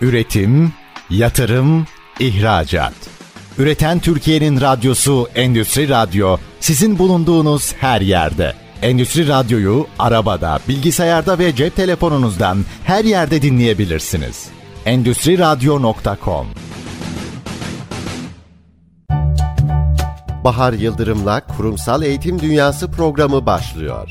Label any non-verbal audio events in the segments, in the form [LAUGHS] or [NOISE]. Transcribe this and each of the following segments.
Üretim, yatırım, ihracat. Üreten Türkiye'nin radyosu Endüstri Radyo sizin bulunduğunuz her yerde. Endüstri Radyo'yu arabada, bilgisayarda ve cep telefonunuzdan her yerde dinleyebilirsiniz. Endüstri Radyo.com Bahar Yıldırım'la Kurumsal Eğitim Dünyası programı başlıyor.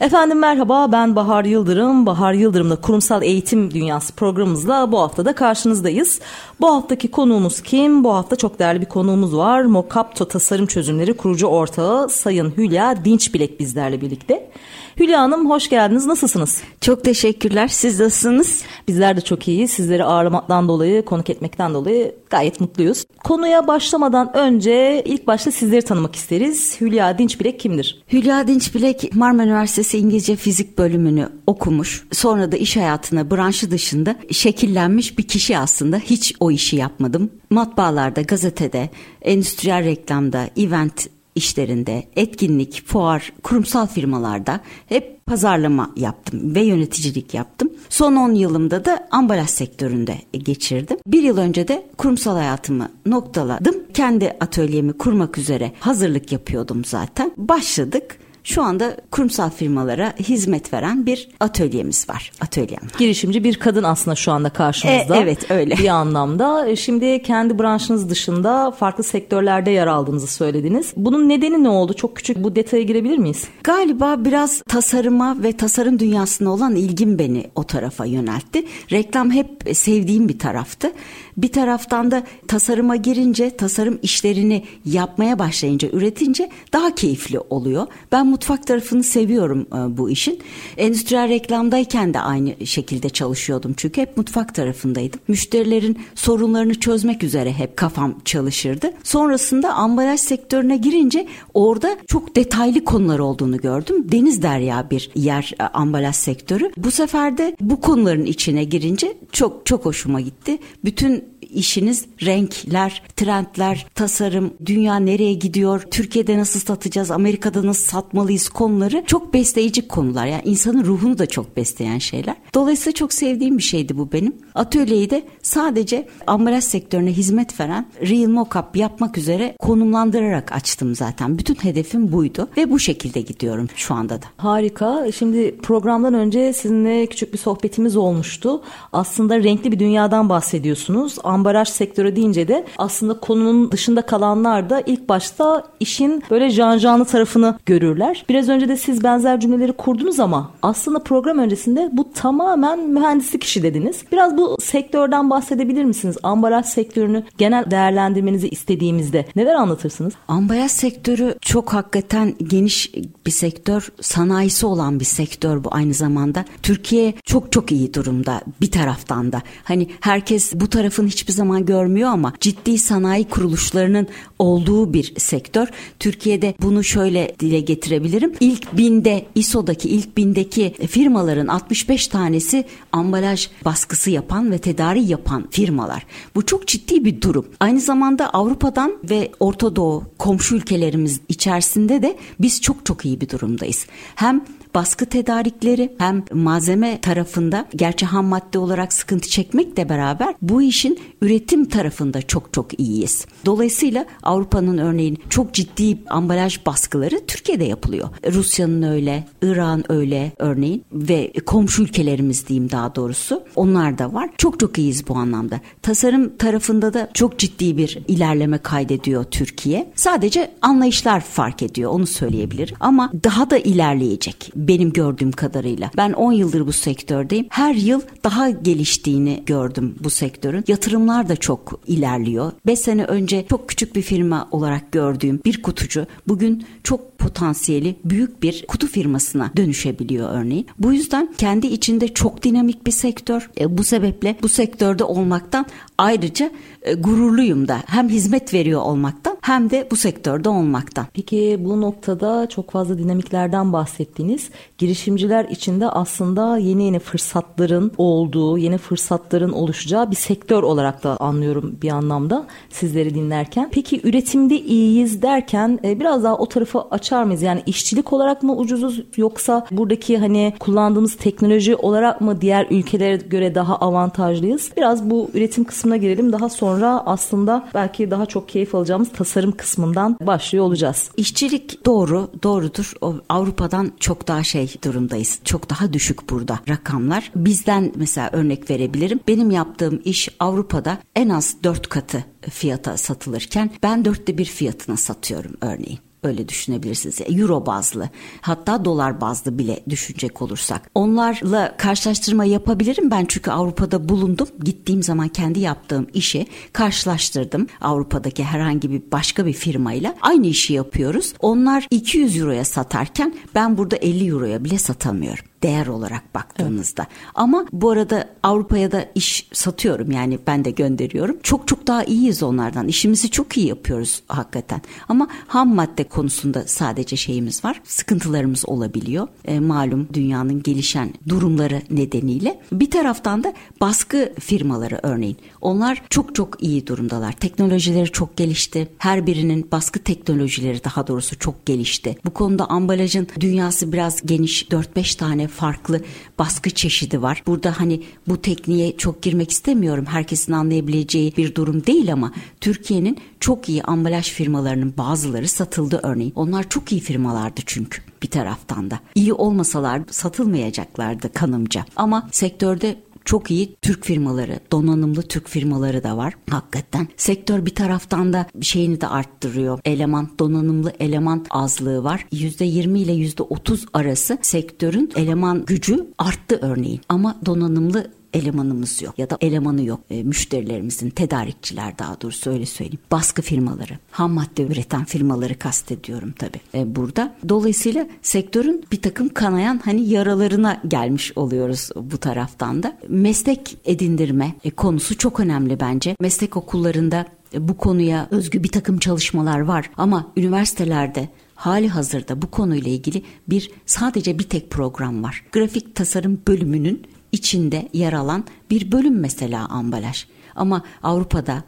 Efendim merhaba ben Bahar Yıldırım. Bahar Yıldırım'la Kurumsal Eğitim Dünyası programımızla bu hafta da karşınızdayız. Bu haftaki konuğumuz kim? Bu hafta çok değerli bir konuğumuz var. Mokapto Tasarım Çözümleri kurucu ortağı Sayın Hülya Dinçbilek bizlerle birlikte. Hülya Hanım hoş geldiniz. Nasılsınız? Çok teşekkürler. Siz nasılsınız? Bizler de çok iyiyiz. Sizleri ağırlamaktan dolayı, konuk etmekten dolayı gayet mutluyuz. Konuya başlamadan önce ilk başta sizleri tanımak isteriz. Hülya Dinçbilek kimdir? Hülya Dinçbilek Marmara Üniversitesi İngilizce Fizik bölümünü okumuş. Sonra da iş hayatına branşı dışında şekillenmiş bir kişi aslında. Hiç o işi yapmadım. Matbaalarda, gazetede, endüstriyel reklamda, event işlerinde, etkinlik, fuar, kurumsal firmalarda hep pazarlama yaptım ve yöneticilik yaptım. Son 10 yılımda da ambalaj sektöründe geçirdim. Bir yıl önce de kurumsal hayatımı noktaladım. Kendi atölyemi kurmak üzere hazırlık yapıyordum zaten. Başladık. Şu anda kurumsal firmalara hizmet veren bir atölyemiz var. Atölyem var. Girişimci bir kadın aslında şu anda karşımızda. E, evet öyle. Bir anlamda. E, şimdi kendi branşınız dışında farklı sektörlerde yer aldığınızı söylediniz. Bunun nedeni ne oldu? Çok küçük bu detaya girebilir miyiz? Galiba biraz tasarıma ve tasarım dünyasına olan ilgim beni o tarafa yöneltti. Reklam hep sevdiğim bir taraftı. Bir taraftan da tasarıma girince, tasarım işlerini yapmaya başlayınca, üretince daha keyifli oluyor. Ben mutfak tarafını seviyorum e, bu işin. Endüstriyel reklamdayken de aynı şekilde çalışıyordum çünkü hep mutfak tarafındaydım. Müşterilerin sorunlarını çözmek üzere hep kafam çalışırdı. Sonrasında ambalaj sektörüne girince orada çok detaylı konular olduğunu gördüm. Deniz derya bir yer e, ambalaj sektörü. Bu sefer de bu konuların içine girince çok çok hoşuma gitti. Bütün işiniz renkler, trendler, tasarım, dünya nereye gidiyor, Türkiye'de nasıl satacağız, Amerika'da nasıl satmalıyız konuları çok besleyici konular. Yani insanın ruhunu da çok besleyen şeyler. Dolayısıyla çok sevdiğim bir şeydi bu benim. Atölyeyi de sadece ambalaj sektörüne hizmet veren Real Mockup yapmak üzere konumlandırarak açtım zaten. Bütün hedefim buydu ve bu şekilde gidiyorum şu anda da. Harika. Şimdi programdan önce sizinle küçük bir sohbetimiz olmuştu. Aslında renkli bir dünyadan bahsediyorsunuz ambalaj sektörü deyince de aslında konunun dışında kalanlar da ilk başta işin böyle janjanlı tarafını görürler. Biraz önce de siz benzer cümleleri kurdunuz ama aslında program öncesinde bu tamamen mühendislik işi dediniz. Biraz bu sektörden bahsedebilir misiniz? Ambalaj sektörünü genel değerlendirmenizi istediğimizde neler anlatırsınız? Ambalaj sektörü çok hakikaten geniş bir sektör, sanayisi olan bir sektör bu aynı zamanda. Türkiye çok çok iyi durumda bir taraftan da. Hani herkes bu tarafın hiç hiçbir zaman görmüyor ama ciddi sanayi kuruluşlarının olduğu bir sektör. Türkiye'de bunu şöyle dile getirebilirim. İlk binde ISO'daki ilk bindeki firmaların 65 tanesi ambalaj baskısı yapan ve tedari yapan firmalar. Bu çok ciddi bir durum. Aynı zamanda Avrupa'dan ve Orta Doğu komşu ülkelerimiz içerisinde de biz çok çok iyi bir durumdayız. Hem baskı tedarikleri hem malzeme tarafında gerçi ham madde olarak sıkıntı çekmekle beraber bu işin üretim tarafında çok çok iyiyiz. Dolayısıyla Avrupa'nın örneğin çok ciddi ambalaj baskıları Türkiye'de yapılıyor. Rusya'nın öyle, İran öyle örneğin ve komşu ülkelerimiz diyeyim daha doğrusu. Onlar da var. Çok çok iyiyiz bu anlamda. Tasarım tarafında da çok ciddi bir ilerleme kaydediyor Türkiye. Sadece anlayışlar fark ediyor onu söyleyebilirim. Ama daha da ilerleyecek benim gördüğüm kadarıyla. Ben 10 yıldır bu sektördeyim. Her yıl daha geliştiğini gördüm bu sektörün. Yatırımlar da çok ilerliyor. 5 sene önce çok küçük bir firma olarak gördüğüm bir kutucu bugün çok potansiyeli büyük bir kutu firmasına dönüşebiliyor örneğin. Bu yüzden kendi içinde çok dinamik bir sektör. E, bu sebeple bu sektörde olmaktan ayrıca e, gururluyum da hem hizmet veriyor olmaktan hem de bu sektörde olmaktan. Peki bu noktada çok fazla dinamiklerden bahsettiğiniz girişimciler için de aslında yeni yeni fırsatların olduğu, yeni fırsatların oluşacağı bir sektör olarak da anlıyorum bir anlamda sizleri dinlerken. Peki üretimde iyiyiz derken e, biraz daha o tarafı aç açar mıyız? Yani işçilik olarak mı ucuzuz yoksa buradaki hani kullandığımız teknoloji olarak mı diğer ülkelere göre daha avantajlıyız? Biraz bu üretim kısmına girelim. Daha sonra aslında belki daha çok keyif alacağımız tasarım kısmından başlıyor olacağız. İşçilik doğru, doğrudur. O Avrupa'dan çok daha şey durumdayız. Çok daha düşük burada rakamlar. Bizden mesela örnek verebilirim. Benim yaptığım iş Avrupa'da en az dört katı fiyata satılırken ben dörtte bir fiyatına satıyorum örneğin. Öyle düşünebilirsiniz. Euro bazlı hatta dolar bazlı bile düşünecek olursak. Onlarla karşılaştırma yapabilirim ben çünkü Avrupa'da bulundum. Gittiğim zaman kendi yaptığım işi karşılaştırdım. Avrupa'daki herhangi bir başka bir firmayla aynı işi yapıyoruz. Onlar 200 euroya satarken ben burada 50 euroya bile satamıyorum değer olarak baktığınızda. Evet. Ama bu arada Avrupa'ya da iş satıyorum yani ben de gönderiyorum. Çok çok daha iyiyiz onlardan. İşimizi çok iyi yapıyoruz hakikaten. Ama ham madde konusunda sadece şeyimiz var. Sıkıntılarımız olabiliyor. E, malum dünyanın gelişen durumları nedeniyle. Bir taraftan da baskı firmaları örneğin. Onlar çok çok iyi durumdalar. Teknolojileri çok gelişti. Her birinin baskı teknolojileri daha doğrusu çok gelişti. Bu konuda ambalajın dünyası biraz geniş. 4-5 tane farklı baskı çeşidi var. Burada hani bu tekniğe çok girmek istemiyorum. Herkesin anlayabileceği bir durum değil ama Türkiye'nin çok iyi ambalaj firmalarının bazıları satıldı örneğin. Onlar çok iyi firmalardı çünkü bir taraftan da. İyi olmasalar satılmayacaklardı kanımca. Ama sektörde çok iyi Türk firmaları, donanımlı Türk firmaları da var. Hakikaten sektör bir taraftan da şeyini de arttırıyor. Eleman, donanımlı eleman azlığı var. %20 ile %30 arası sektörün eleman gücü arttı örneğin. Ama donanımlı elemanımız yok ya da elemanı yok. E, müşterilerimizin tedarikçiler daha doğrusu öyle söyleyeyim. Baskı firmaları ham madde üreten firmaları kastediyorum tabi e, burada. Dolayısıyla sektörün bir takım kanayan hani yaralarına gelmiş oluyoruz bu taraftan da. Meslek edindirme e, konusu çok önemli bence. Meslek okullarında e, bu konuya özgü bir takım çalışmalar var. Ama üniversitelerde hali hazırda bu konuyla ilgili bir sadece bir tek program var. Grafik tasarım bölümünün içinde yer alan bir bölüm mesela ambalaj. Ama Avrupa'da,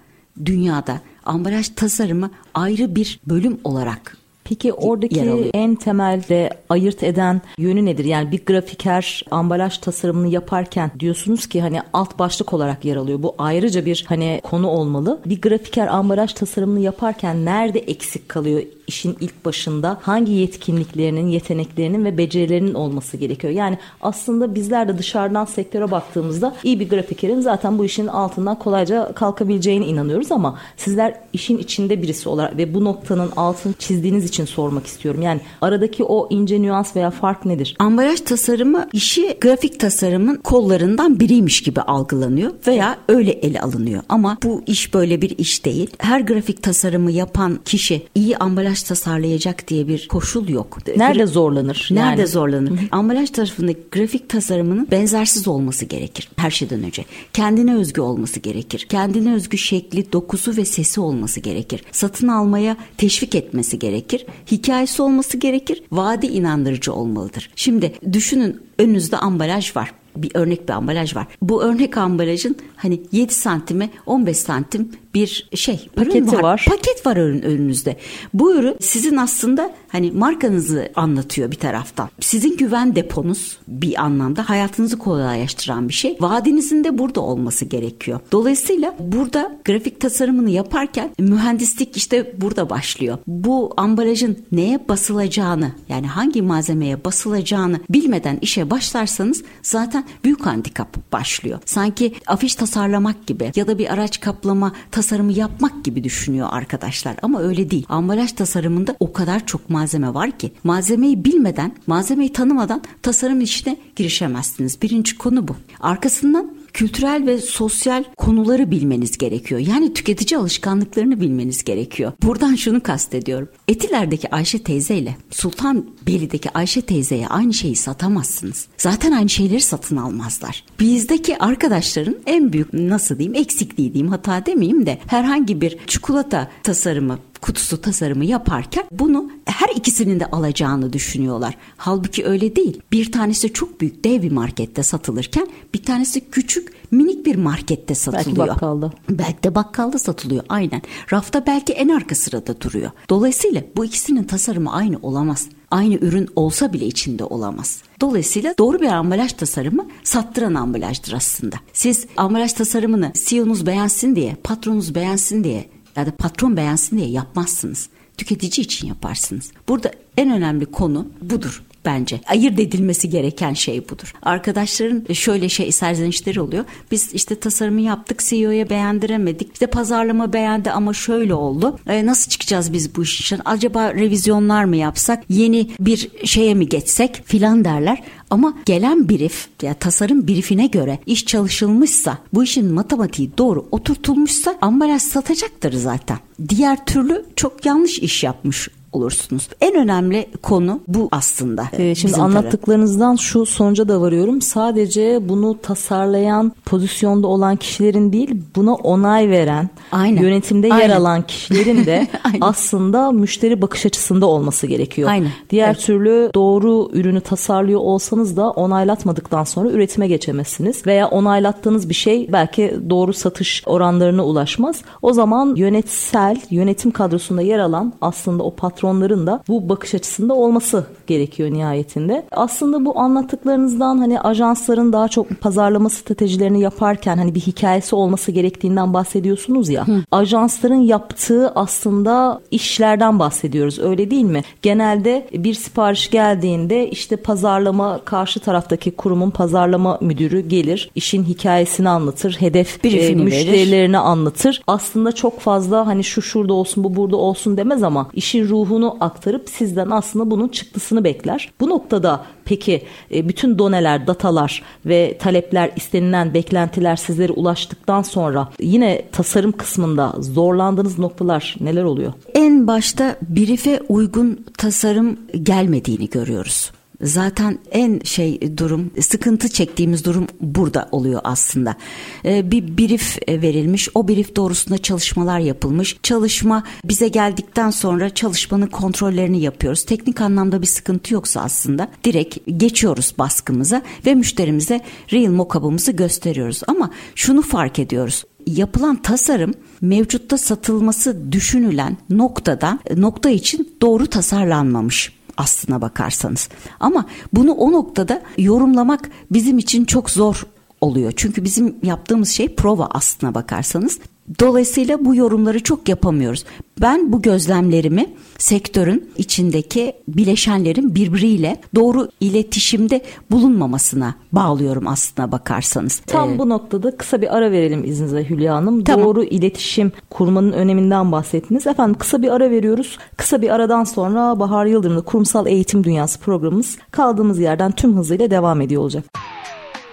dünyada ambalaj tasarımı ayrı bir bölüm olarak Peki oradaki en temelde ayırt eden yönü nedir? Yani bir grafiker ambalaj tasarımını yaparken diyorsunuz ki hani alt başlık olarak yer alıyor. Bu ayrıca bir hani konu olmalı. Bir grafiker ambalaj tasarımını yaparken nerede eksik kalıyor işin ilk başında? Hangi yetkinliklerinin, yeteneklerinin ve becerilerinin olması gerekiyor? Yani aslında bizler de dışarıdan sektöre baktığımızda iyi bir grafikerin zaten bu işin altından kolayca kalkabileceğine inanıyoruz ama sizler işin içinde birisi olarak ve bu noktanın altını çizdiğiniz için sormak istiyorum. Yani aradaki o ince nüans veya fark nedir? Ambalaj tasarımı işi grafik tasarımın kollarından biriymiş gibi algılanıyor veya öyle ele alınıyor. Ama bu iş böyle bir iş değil. Her grafik tasarımı yapan kişi iyi ambalaj tasarlayacak diye bir koşul yok. Nerede zorlanır? Nerede yani? zorlanır? ambalaj tarafında grafik tasarımının benzersiz olması gerekir her şeyden önce. Kendine özgü olması gerekir. Kendine özgü şekli, dokusu ve sesi olması gerekir. Satın almaya teşvik etmesi gerekir hikayesi olması gerekir. Vadi inandırıcı olmalıdır. Şimdi düşünün önünüzde ambalaj var bir örnek bir ambalaj var. Bu örnek ambalajın hani 7 santime 15 santim bir şey paketi var. var. Paket var ürün önünüzde. Bu ürün sizin aslında hani markanızı anlatıyor bir taraftan. Sizin güven deponuz bir anlamda hayatınızı kolaylaştıran bir şey. Vadinizin de burada olması gerekiyor. Dolayısıyla burada grafik tasarımını yaparken mühendislik işte burada başlıyor. Bu ambalajın neye basılacağını yani hangi malzemeye basılacağını bilmeden işe başlarsanız zaten büyük handikap başlıyor. Sanki afiş tasarlamak gibi ya da bir araç kaplama tasarımı yapmak gibi düşünüyor arkadaşlar ama öyle değil. Ambalaj tasarımında o kadar çok malzeme var ki malzemeyi bilmeden, malzemeyi tanımadan tasarım işine girişemezsiniz. Birinci konu bu. Arkasından kültürel ve sosyal konuları bilmeniz gerekiyor. Yani tüketici alışkanlıklarını bilmeniz gerekiyor. Buradan şunu kastediyorum. Etiler'deki Ayşe teyzeyle Sultanbeyli'deki Ayşe teyzeye aynı şeyi satamazsınız. Zaten aynı şeyleri satın almazlar. Bizdeki arkadaşların en büyük nasıl diyeyim eksikliği diyeyim hata demeyeyim de herhangi bir çikolata tasarımı kutusu tasarımı yaparken bunu her ikisinin de alacağını düşünüyorlar. Halbuki öyle değil. Bir tanesi çok büyük dev bir markette satılırken bir tanesi küçük minik bir markette satılıyor. Belki bakkalda. Belki de bakkalda satılıyor aynen. Rafta belki en arka sırada duruyor. Dolayısıyla bu ikisinin tasarımı aynı olamaz. Aynı ürün olsa bile içinde olamaz. Dolayısıyla doğru bir ambalaj tasarımı sattıran ambalajdır aslında. Siz ambalaj tasarımını CEO'nuz beğensin diye, patronunuz beğensin diye ya da patron beğensin diye yapmazsınız. Tüketici için yaparsınız. Burada en önemli konu budur bence. Ayırt edilmesi gereken şey budur. Arkadaşların şöyle şey serzenişleri oluyor. Biz işte tasarımı yaptık CEO'ya beğendiremedik. İşte pazarlama beğendi ama şöyle oldu. E, nasıl çıkacağız biz bu işten? Acaba revizyonlar mı yapsak? Yeni bir şeye mi geçsek filan derler. Ama gelen brief ya tasarım briefine göre iş çalışılmışsa, bu işin matematiği doğru oturtulmuşsa ambalaj satacaktır zaten. Diğer türlü çok yanlış iş yapmış olursunuz. En önemli konu bu aslında. Ee, şimdi anlattıklarınızdan şu sonuca da varıyorum. Sadece bunu tasarlayan pozisyonda olan kişilerin değil, buna onay veren, Aynen. yönetimde Aynen. yer alan kişilerin de [LAUGHS] aslında müşteri bakış açısında olması gerekiyor. Aynen. Diğer evet. türlü doğru ürünü tasarlıyor olsanız da onaylatmadıktan sonra üretime geçemezsiniz veya onaylattığınız bir şey belki doğru satış oranlarına ulaşmaz. O zaman yönetsel, yönetim kadrosunda yer alan aslında o patron patronların da bu bakış açısında olması gerekiyor nihayetinde. Aslında bu anlattıklarınızdan hani ajansların daha çok pazarlama stratejilerini yaparken hani bir hikayesi olması gerektiğinden bahsediyorsunuz ya. Hı. Ajansların yaptığı aslında işlerden bahsediyoruz öyle değil mi? Genelde bir sipariş geldiğinde işte pazarlama karşı taraftaki kurumun pazarlama müdürü gelir. işin hikayesini anlatır. Hedef e, müşterilerini verir. anlatır. Aslında çok fazla hani şu şurada olsun bu burada olsun demez ama işin ruhu ruhunu aktarıp sizden aslında bunun çıktısını bekler. Bu noktada peki e, bütün doneler, datalar ve talepler, istenilen beklentiler sizlere ulaştıktan sonra yine tasarım kısmında zorlandığınız noktalar neler oluyor? En başta brief'e uygun tasarım gelmediğini görüyoruz. Zaten en şey durum, sıkıntı çektiğimiz durum burada oluyor aslında. Ee, bir brief verilmiş, o brief doğrusunda çalışmalar yapılmış. Çalışma bize geldikten sonra çalışmanın kontrollerini yapıyoruz. Teknik anlamda bir sıkıntı yoksa aslında direkt geçiyoruz baskımıza ve müşterimize real mockup'ımızı gösteriyoruz. Ama şunu fark ediyoruz yapılan tasarım mevcutta satılması düşünülen noktada nokta için doğru tasarlanmamış aslına bakarsanız. Ama bunu o noktada yorumlamak bizim için çok zor oluyor. Çünkü bizim yaptığımız şey prova aslına bakarsanız. Dolayısıyla bu yorumları çok yapamıyoruz. Ben bu gözlemlerimi sektörün içindeki bileşenlerin birbiriyle doğru iletişimde bulunmamasına bağlıyorum aslına bakarsanız. Tam ee, bu noktada kısa bir ara verelim izninizle Hülya Hanım. Tamam. Doğru iletişim kurmanın öneminden bahsettiniz. Efendim kısa bir ara veriyoruz. Kısa bir aradan sonra Bahar Yıldırım'la Kurumsal Eğitim Dünyası programımız kaldığımız yerden tüm hızıyla devam ediyor olacak.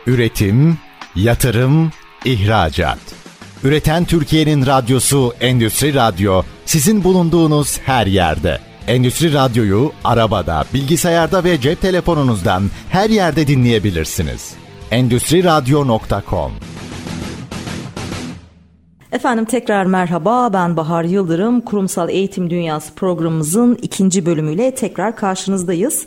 Üretim, yatırım, ihracat. Üreten Türkiye'nin radyosu Endüstri Radyo sizin bulunduğunuz her yerde. Endüstri Radyo'yu arabada, bilgisayarda ve cep telefonunuzdan her yerde dinleyebilirsiniz. Endüstri Radyo.com Efendim tekrar merhaba ben Bahar Yıldırım Kurumsal Eğitim Dünyası programımızın ikinci bölümüyle tekrar karşınızdayız.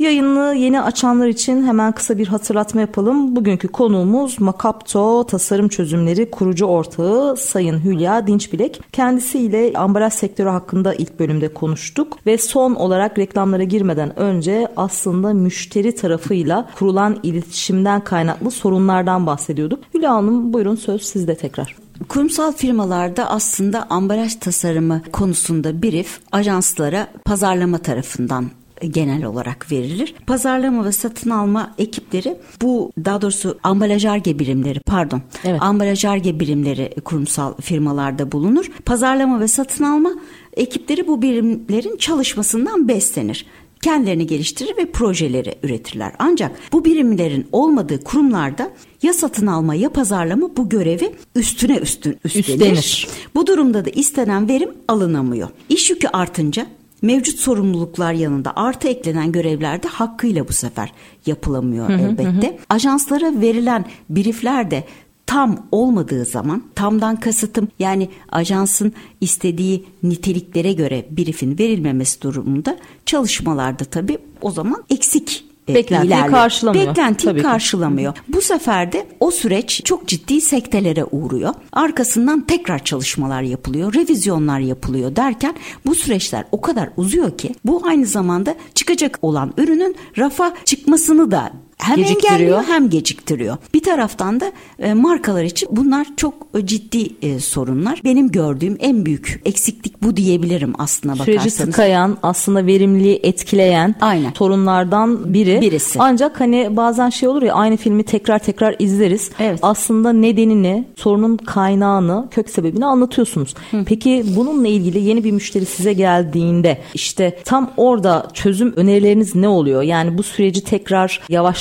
Yayını yeni açanlar için hemen kısa bir hatırlatma yapalım. Bugünkü konuğumuz Makapto Tasarım Çözümleri kurucu ortağı Sayın Hülya Dinçbilek. Kendisiyle ambalaj sektörü hakkında ilk bölümde konuştuk ve son olarak reklamlara girmeden önce aslında müşteri tarafıyla kurulan iletişimden kaynaklı sorunlardan bahsediyorduk. Hülya Hanım buyurun söz sizde tekrar. Kurumsal firmalarda aslında ambalaj tasarımı konusunda brief ajanslara pazarlama tarafından genel olarak verilir. Pazarlama ve satın alma ekipleri bu daha doğrusu ambalaj arge birimleri pardon evet. ambalaj arge birimleri kurumsal firmalarda bulunur. Pazarlama ve satın alma ekipleri bu birimlerin çalışmasından beslenir kendilerini geliştirir ve projeleri üretirler. Ancak bu birimlerin olmadığı kurumlarda ya satın alma ya pazarlama bu görevi üstüne üstün üstlenir. Üstlenir. Bu durumda da istenen verim alınamıyor. İş yükü artınca mevcut sorumluluklar yanında artı eklenen görevler de hakkıyla bu sefer yapılamıyor hı hı, elbette. Hı. Ajanslara verilen briefler de tam olmadığı zaman tamdan kasıtım yani ajansın istediği niteliklere göre briefin verilmemesi durumunda çalışmalarda tabii o zaman eksik Beklentiyi ilerliyor. karşılamıyor. Beklentiyi Tabii ki. karşılamıyor. Bu sefer de o süreç çok ciddi sektelere uğruyor. Arkasından tekrar çalışmalar yapılıyor, revizyonlar yapılıyor derken bu süreçler o kadar uzuyor ki bu aynı zamanda çıkacak olan ürünün rafa çıkmasını da hem Geciktiriyor. engelliyor hem geciktiriyor. Bir taraftan da e, markalar için bunlar çok e, ciddi e, sorunlar. Benim gördüğüm en büyük eksiklik bu diyebilirim aslına Süreci bakarsanız. tıkayan, aslında verimliliği etkileyen Aynen. sorunlardan biri. Birisi. Ancak hani bazen şey olur ya aynı filmi tekrar tekrar izleriz. Evet. Aslında nedenini, sorunun kaynağını, kök sebebini anlatıyorsunuz. Peki bununla ilgili yeni bir müşteri size geldiğinde işte tam orada çözüm önerileriniz ne oluyor? Yani bu süreci tekrar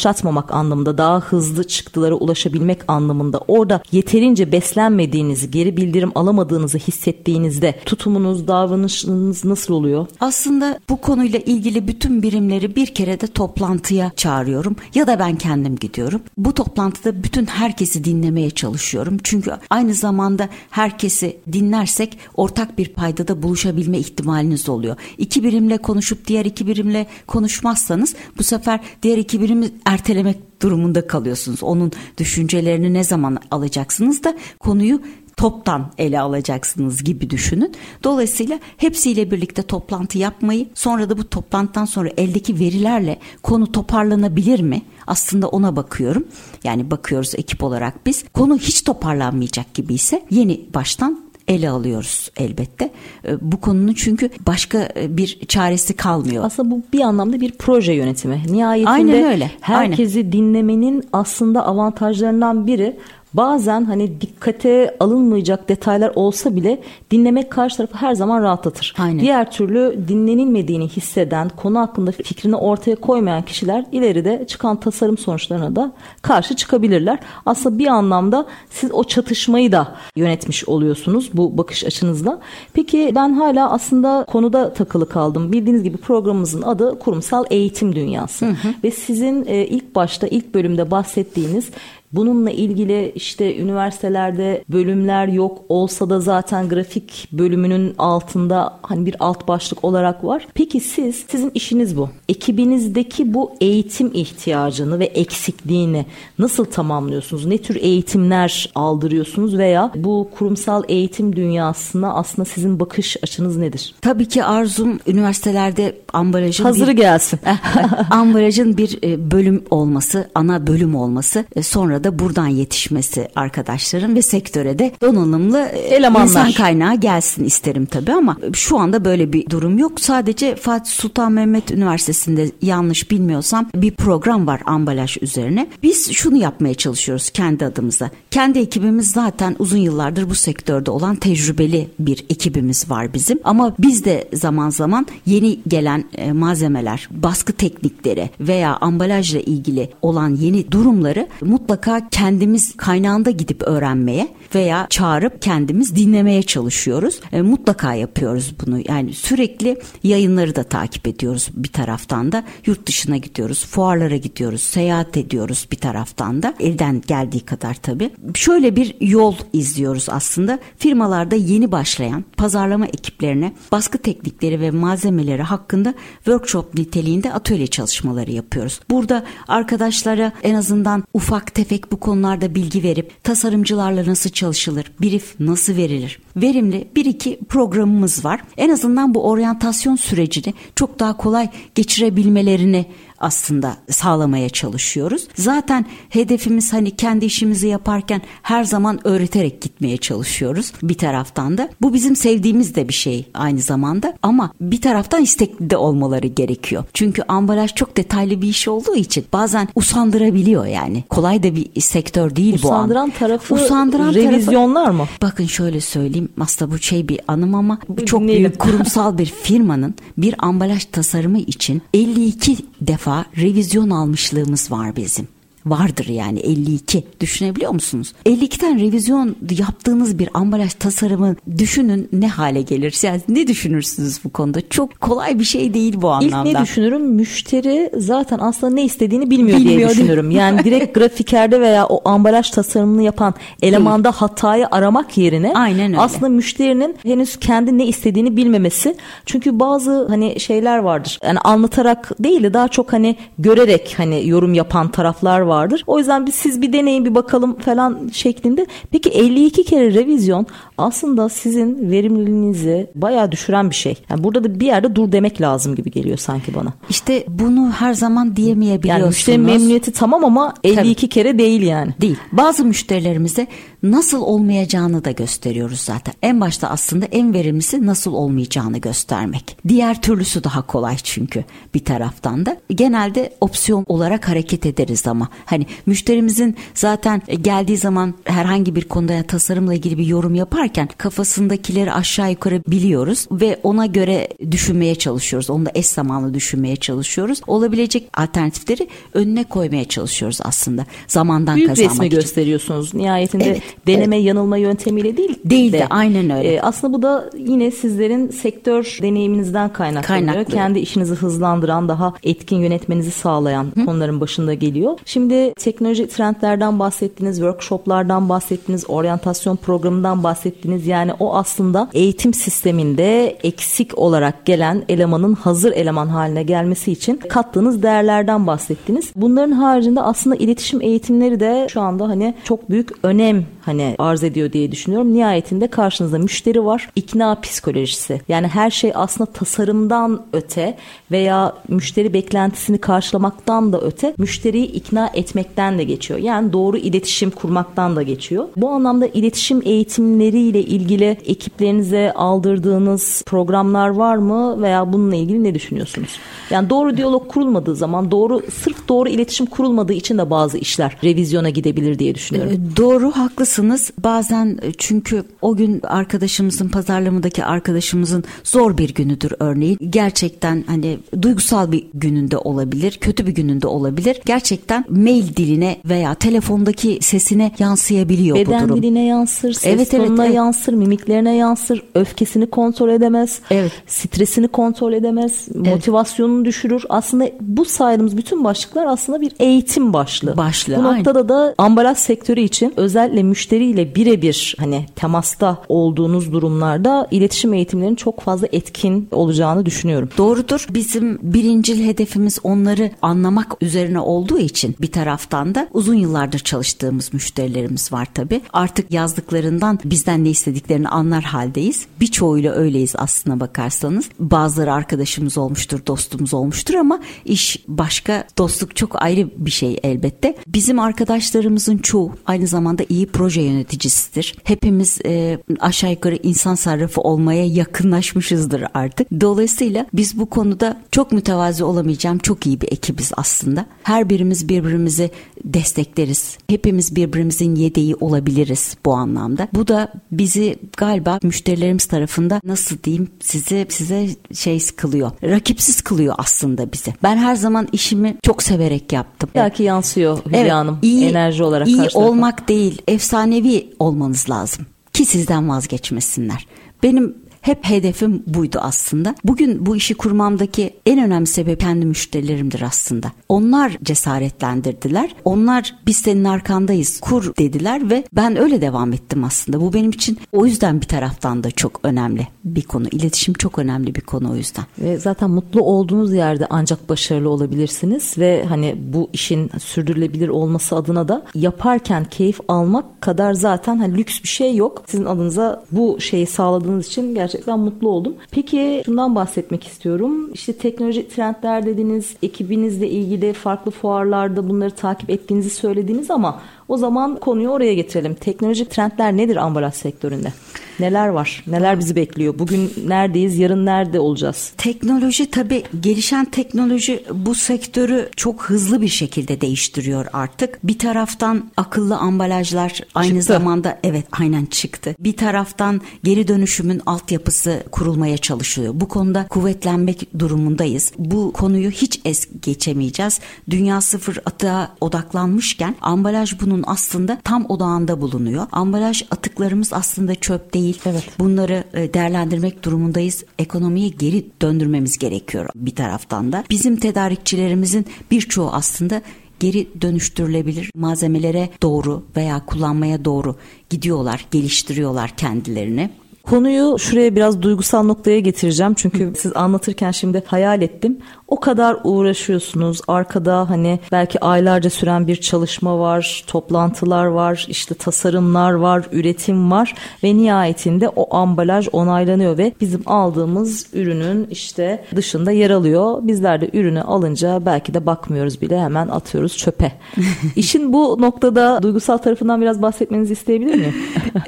yavaşlatmamak anlamında, daha hızlı çıktılara ulaşabilmek anlamında orada yeterince beslenmediğinizi, geri bildirim alamadığınızı hissettiğinizde tutumunuz, davranışınız nasıl oluyor? Aslında bu konuyla ilgili bütün birimleri bir kere de toplantıya çağırıyorum ya da ben kendim gidiyorum. Bu toplantıda bütün herkesi dinlemeye çalışıyorum. Çünkü aynı zamanda herkesi dinlersek ortak bir paydada buluşabilme ihtimaliniz oluyor. İki birimle konuşup diğer iki birimle konuşmazsanız bu sefer diğer iki birimi ertelemek durumunda kalıyorsunuz. Onun düşüncelerini ne zaman alacaksınız da konuyu toptan ele alacaksınız gibi düşünün. Dolayısıyla hepsiyle birlikte toplantı yapmayı sonra da bu toplantıdan sonra eldeki verilerle konu toparlanabilir mi? Aslında ona bakıyorum. Yani bakıyoruz ekip olarak biz. Konu hiç toparlanmayacak gibi ise yeni baştan ele alıyoruz elbette. E, Bu konunun çünkü başka e, bir çaresi kalmıyor. Aslında bu bir anlamda bir proje yönetimi. Nihayetinde Aynen öyle, herkesi dinlemenin aslında avantajlarından biri bazen hani dikkate alınmayacak detaylar olsa bile dinlemek karşı tarafı her zaman rahatlatır. Aynen. Diğer türlü dinlenilmediğini hisseden, konu hakkında fikrini ortaya koymayan kişiler ileride çıkan tasarım sonuçlarına da karşı çıkabilirler. Aslında bir anlamda siz o çatışmayı da yönetmiş oluyorsunuz bu bakış açınızla. Peki ben hala aslında konuda takılı kaldım. Bildiğiniz gibi programımızın adı kurumsal eğitim dünyası. Ve sizin e, ilk başta ilk bölümde bahsettiğiniz Bununla ilgili işte üniversitelerde bölümler yok olsa da zaten grafik bölümünün altında hani bir alt başlık olarak var. Peki siz sizin işiniz bu. Ekibinizdeki bu eğitim ihtiyacını ve eksikliğini nasıl tamamlıyorsunuz? Ne tür eğitimler aldırıyorsunuz veya bu kurumsal eğitim dünyasına aslında sizin bakış açınız nedir? Tabii ki arzum üniversitelerde ambalajın Hazırı bir, gelsin. [LAUGHS] ambalajın bir e, bölüm olması, ana bölüm olması, e, sonra da buradan yetişmesi arkadaşlarım ve sektöre de donanımlı e, Elemanlar. insan kaynağı gelsin isterim tabii ama şu anda böyle bir durum yok. Sadece Fatih Sultan Mehmet Üniversitesi'nde yanlış bilmiyorsam bir program var ambalaj üzerine. Biz şunu yapmaya çalışıyoruz kendi adımıza. Kendi ekibimiz zaten uzun yıllardır bu sektörde olan tecrübeli bir ekibimiz var bizim. Ama biz de zaman zaman yeni gelen e, malzemeler, baskı teknikleri veya ambalajla ilgili olan yeni durumları mutlaka kendimiz kaynağında gidip öğrenmeye veya çağırıp kendimiz dinlemeye çalışıyoruz. E, mutlaka yapıyoruz bunu. Yani sürekli yayınları da takip ediyoruz bir taraftan da. Yurt dışına gidiyoruz, fuarlara gidiyoruz, seyahat ediyoruz bir taraftan da. Elden geldiği kadar tabii. Şöyle bir yol izliyoruz aslında. Firmalarda yeni başlayan pazarlama ekiplerine baskı teknikleri ve malzemeleri hakkında workshop niteliğinde atölye çalışmaları yapıyoruz. Burada arkadaşlara en azından ufak tefek bu konularda bilgi verip tasarımcılarla nasıl çalışılır, brief nasıl verilir, verimli bir iki programımız var. En azından bu oryantasyon sürecini çok daha kolay geçirebilmelerini aslında sağlamaya çalışıyoruz. Zaten hedefimiz hani kendi işimizi yaparken her zaman öğreterek gitmeye çalışıyoruz bir taraftan da. Bu bizim sevdiğimiz de bir şey aynı zamanda ama bir taraftan istekli de olmaları gerekiyor. Çünkü ambalaj çok detaylı bir iş olduğu için bazen usandırabiliyor yani. Kolay da bir sektör değil bu an. Usandıran tarafı Usandıran revizyonlar mı? Bakın şöyle söyleyeyim aslında bu şey bir anım ama Bir çok dinleyelim. büyük kurumsal bir firmanın bir ambalaj tasarımı için 52 defa revizyon almışlığımız var bizim. Vardır yani 52. Düşünebiliyor musunuz? 52'den revizyon yaptığınız bir ambalaj tasarımı düşünün ne hale gelir? Yani ne düşünürsünüz bu konuda? Çok kolay bir şey değil bu anlamda. İlk ne düşünürüm? Müşteri zaten aslında ne istediğini bilmiyor, bilmiyor diye düşünürüm. Yani [LAUGHS] direkt grafikerde veya o ambalaj tasarımını yapan elemanda hatayı aramak yerine Aynen öyle. aslında müşterinin henüz kendi ne istediğini bilmemesi. Çünkü bazı hani şeyler vardır. Yani anlatarak değil de daha çok hani görerek hani yorum yapan taraflar vardır. O yüzden biz siz bir deneyin bir bakalım falan şeklinde. Peki 52 kere revizyon aslında sizin verimliliğinizi bayağı düşüren bir şey. Yani burada da bir yerde dur demek lazım gibi geliyor sanki bana. İşte bunu her zaman diyemeyebiliyorsunuz. Yani müşteri memnuniyeti tamam ama 52 Tabii. kere değil yani. Değil. Bazı müşterilerimize nasıl olmayacağını da gösteriyoruz zaten. En başta aslında en verimlisi nasıl olmayacağını göstermek. Diğer türlüsü daha kolay çünkü bir taraftan da. Genelde opsiyon olarak hareket ederiz ama hani müşterimizin zaten geldiği zaman herhangi bir konuda tasarımla ilgili bir yorum yaparken kafasındakileri aşağı yukarı biliyoruz ve ona göre düşünmeye çalışıyoruz. Onu da eş zamanlı düşünmeye çalışıyoruz. Olabilecek alternatifleri önüne koymaya çalışıyoruz aslında. Zamandan Büyük kazanmak resmi için. gösteriyorsunuz. Nihayetinde evet, deneme evet. yanılma yöntemiyle değil. Değil de, de aynen öyle. E, aslında bu da yine sizlerin sektör deneyiminizden kaynaklanıyor. Kaynaklı. Kendi işinizi hızlandıran, daha etkin yönetmenizi sağlayan Hı. konuların başında geliyor. Şimdi teknoloji trendlerden bahsettiniz, workshoplardan bahsettiniz, oryantasyon programından bahsettiniz. Yani o aslında eğitim sisteminde eksik olarak gelen elemanın hazır eleman haline gelmesi için kattığınız değerlerden bahsettiniz. Bunların haricinde aslında iletişim eğitimleri de şu anda hani çok büyük önem hani arz ediyor diye düşünüyorum. Nihayetinde karşınızda müşteri var. İkna psikolojisi. Yani her şey aslında tasarımdan öte veya müşteri beklentisini karşılamaktan da öte müşteriyi ikna etmekten de geçiyor. Yani doğru iletişim kurmaktan da geçiyor. Bu anlamda iletişim eğitimleriyle ilgili ekiplerinize aldırdığınız programlar var mı veya bununla ilgili ne düşünüyorsunuz? Yani doğru diyalog kurulmadığı zaman doğru sırf doğru iletişim kurulmadığı için de bazı işler revizyona gidebilir diye düşünüyorum. Ee, doğru haklısınız. Bazen e, çünkü o gün arkadaşımızın pazarlamadaki arkadaşımızın zor bir günüdür örneğin. Gerçekten hani duygusal bir gününde olabilir, kötü bir gününde olabilir. Gerçekten mail diline veya telefondaki sesine yansıyabiliyor Beden bu durum. Beden diline yansır, ses evet, tonuna evet, yansır, mimiklerine yansır, öfkesini kontrol edemez, evet. stresini kontrol edemez, evet. motivasyonunu düşürür. Aslında bu saydığımız bütün başlıklar aslında bir eğitim başlığı. Başlığı. Bu noktada aynen. da ambalaj sektörü için özellikle müşteriyle birebir hani temasta olduğunuz durumlarda iletişim eğitimlerinin çok fazla etkin olacağını düşünüyorum. Doğrudur. Bizim birincil hedefimiz onları anlamak üzerine olduğu için bir taraftan da uzun yıllardır çalıştığımız müşterilerimiz var tabi. Artık yazdıklarından bizden ne istediklerini anlar haldeyiz. Birçoğuyla öyleyiz aslına bakarsanız. Bazıları arkadaşımız olmuştur, dostumuz olmuştur ama iş başka, dostluk çok ayrı bir şey elbette. Bizim arkadaşlarımızın çoğu aynı zamanda iyi proje yöneticisidir. Hepimiz e, aşağı yukarı insan sarrafı olmaya yakınlaşmışızdır artık. Dolayısıyla biz bu konuda çok mütevazi olamayacağım çok iyi bir ekibiz aslında. Her birimiz birbirimizi destekleriz. Hepimiz birbirimizin yedeği olabiliriz bu anlamda. Bu da bizi galiba müşterilerimiz tarafında nasıl diyeyim size size şey kılıyor. Rakipsiz kılıyor aslında bizi. Ben her zaman işimi çok severek yaptım. Belki yansıyor Hülya evet, Hanım iyi, enerji olarak. İyi olmak değil efsanevi olmanız lazım ki sizden vazgeçmesinler. Benim hep hedefim buydu aslında. Bugün bu işi kurmamdaki en önemli sebep kendi müşterilerimdir aslında. Onlar cesaretlendirdiler. Onlar biz senin arkandayız kur dediler ve ben öyle devam ettim aslında. Bu benim için o yüzden bir taraftan da çok önemli bir konu. İletişim çok önemli bir konu o yüzden. Ve zaten mutlu olduğunuz yerde ancak başarılı olabilirsiniz ve hani bu işin sürdürülebilir olması adına da yaparken keyif almak kadar zaten hani lüks bir şey yok. Sizin adınıza bu şeyi sağladığınız için gerçekten gerçekten mutlu oldum. Peki şundan bahsetmek istiyorum. İşte teknoloji trendler dediniz, ekibinizle ilgili farklı fuarlarda bunları takip ettiğinizi söylediniz ama o zaman konuyu oraya getirelim. Teknolojik trendler nedir ambalaj sektöründe? Neler var? Neler bizi bekliyor? Bugün neredeyiz? Yarın nerede olacağız? Teknoloji tabii gelişen teknoloji bu sektörü çok hızlı bir şekilde değiştiriyor artık. Bir taraftan akıllı ambalajlar aynı Çıktı. zamanda evet aynen çıktı. Bir taraftan geri dönüşümün altyapısı kurulmaya çalışılıyor. Bu konuda kuvvetlenmek durumundayız. Bu konuyu hiç es geçemeyeceğiz. Dünya sıfır atığa odaklanmışken ambalaj bunun aslında tam odağında bulunuyor. Ambalaj atıklarımız aslında çöp değil. Evet. Bunları e, değerlendirmek durumundayız. Ekonomiye geri döndürmemiz gerekiyor bir taraftan da. Bizim tedarikçilerimizin birçoğu aslında geri dönüştürülebilir malzemelere doğru veya kullanmaya doğru gidiyorlar, geliştiriyorlar kendilerini. Konuyu şuraya biraz duygusal noktaya getireceğim. Çünkü siz anlatırken şimdi hayal ettim. O kadar uğraşıyorsunuz. Arkada hani belki aylarca süren bir çalışma var, toplantılar var, işte tasarımlar var, üretim var ve nihayetinde o ambalaj onaylanıyor ve bizim aldığımız ürünün işte dışında yer alıyor. Bizler de ürünü alınca belki de bakmıyoruz bile hemen atıyoruz çöpe. [LAUGHS] İşin bu noktada duygusal tarafından biraz bahsetmenizi isteyebilir miyim?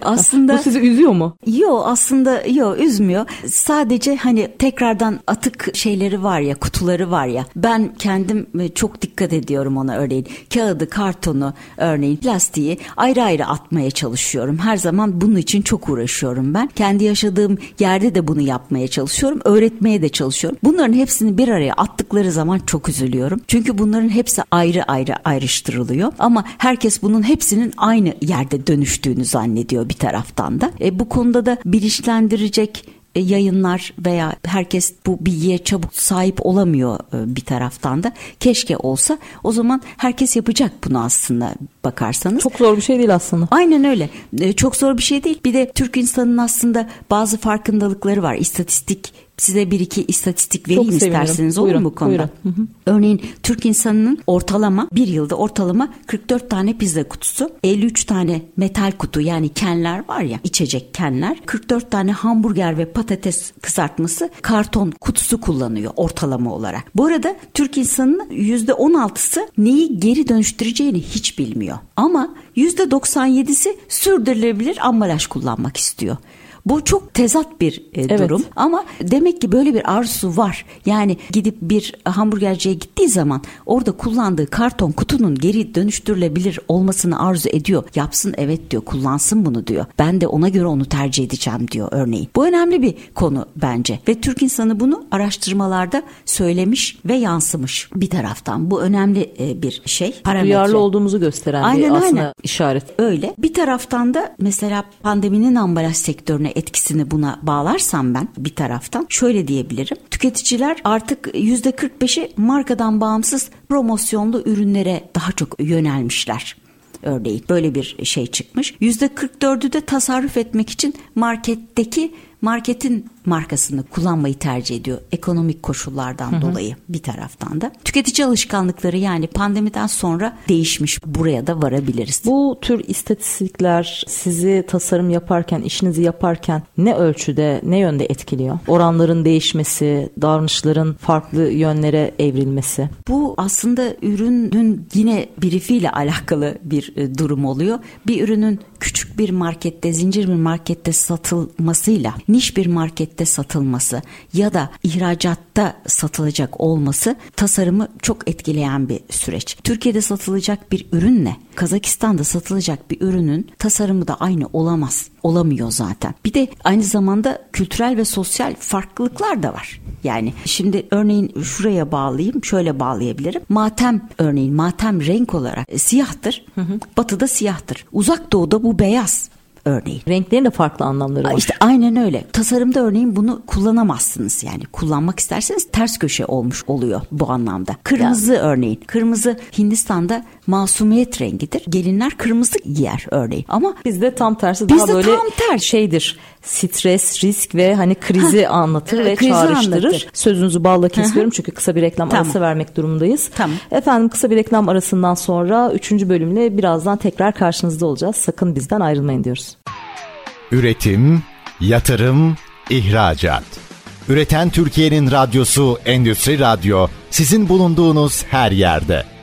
Aslında bu sizi üzüyor mu? Yo aslında yo üzmüyor. Sadece hani tekrardan atık şeyleri var ya kutuları var ya. Ben kendim e, çok dikkat ediyorum ona örneğin. Kağıdı, kartonu örneğin plastiği ayrı ayrı atmaya çalışıyorum. Her zaman bunun için çok uğraşıyorum ben. Kendi yaşadığım yerde de bunu yapmaya çalışıyorum. Öğretmeye de çalışıyorum. Bunların hepsini bir araya attıkları zaman çok üzülüyorum. Çünkü bunların hepsi ayrı ayrı ayrıştırılıyor. Ama herkes bunun hepsinin aynı yerde dönüştüğünü zannediyor bir taraftan da. E, bu konuda da bilinçlendirecek e, yayınlar veya herkes bu bilgiye çabuk sahip olamıyor e, bir taraftan da. Keşke olsa o zaman herkes yapacak bunu aslında bakarsanız. Çok zor bir şey değil aslında. Aynen öyle. E, Çok zor bir şey değil. Bir de Türk insanının aslında bazı farkındalıkları var. İstatistik size bir iki istatistik vereyim Çok sevinirim. isterseniz olur Buyurun, mu bu konuda? buyurun. Hı hı. Örneğin Türk insanının ortalama bir yılda ortalama 44 tane pizza kutusu, 53 tane metal kutu yani kenler var ya içecek kenler, 44 tane hamburger ve patates kızartması karton kutusu kullanıyor ortalama olarak. Bu arada Türk insanının %16'sı neyi geri dönüştüreceğini hiç bilmiyor. Ama %97'si sürdürülebilir ambalaj kullanmak istiyor. Bu çok tezat bir e, Evet. durum ama demek ki böyle bir arzusu var. Yani gidip bir hamburgerciye gittiği zaman orada kullandığı karton kutunun geri dönüştürülebilir olmasını arzu ediyor. Yapsın evet diyor kullansın bunu diyor. Ben de ona göre onu tercih edeceğim diyor örneğin. Bu önemli bir konu bence ve Türk insanı bunu araştırmalarda söylemiş ve yansımış bir taraftan. Bu önemli e, bir şey. Parametre. Duyarlı olduğumuzu gösteren Aynen, bir aslında aynen. işaret. Öyle. Bir taraftan da mesela pandeminin ambalaj sektörüne etkisini buna bağlarsam ben bir taraftan şöyle diyebilirim. Tüketiciler artık %45'i markadan bağımsız promosyonlu ürünlere daha çok yönelmişler. Örneğin böyle bir şey çıkmış. %44'ü de tasarruf etmek için marketteki marketin markasını kullanmayı tercih ediyor ekonomik koşullardan dolayı bir taraftan da. Tüketici alışkanlıkları yani pandemiden sonra değişmiş. Buraya da varabiliriz. Bu tür istatistikler sizi tasarım yaparken, işinizi yaparken ne ölçüde, ne yönde etkiliyor? Oranların değişmesi, davranışların farklı yönlere evrilmesi. Bu aslında ürünün yine briefiyle alakalı bir e, durum oluyor. Bir ürünün küçük bir markette, zincir bir markette satılmasıyla niş bir markette satılması ya da ihracatta satılacak olması tasarımı çok etkileyen bir süreç. Türkiye'de satılacak bir ürünle Kazakistan'da satılacak bir ürünün tasarımı da aynı olamaz. Olamıyor zaten. Bir de aynı zamanda kültürel ve sosyal farklılıklar da var. Yani şimdi örneğin şuraya bağlayayım, şöyle bağlayabilirim. Matem örneğin matem renk olarak e, siyahtır. Batıda siyahtır. Uzak doğuda bu beyaz örneğin. Renklerin de farklı anlamları var. İşte aynen öyle. Tasarımda örneğin bunu kullanamazsınız yani. Kullanmak isterseniz ters köşe olmuş oluyor bu anlamda. Kırmızı örneğin. Kırmızı Hindistan'da masumiyet rengidir. Gelinler kırmızı giyer örneğin. Ama Bizde tam tersi daha Bizde böyle tam tersi. şeydir. Stres, risk ve hani krizi anlatır Evet, ve krizi çağrıştırır. anlatır. Sözünüzü balla kesiyorum çünkü kısa bir reklam Tamam. arası vermek durumundayız. Tamam. Efendim kısa bir reklam arasından sonra 3. bölümle birazdan tekrar karşınızda olacağız. Sakın bizden ayrılmayın diyoruz. Üretim, yatırım, ihracat. Üreten Türkiye'nin radyosu Endüstri Radyo sizin bulunduğunuz her yerde.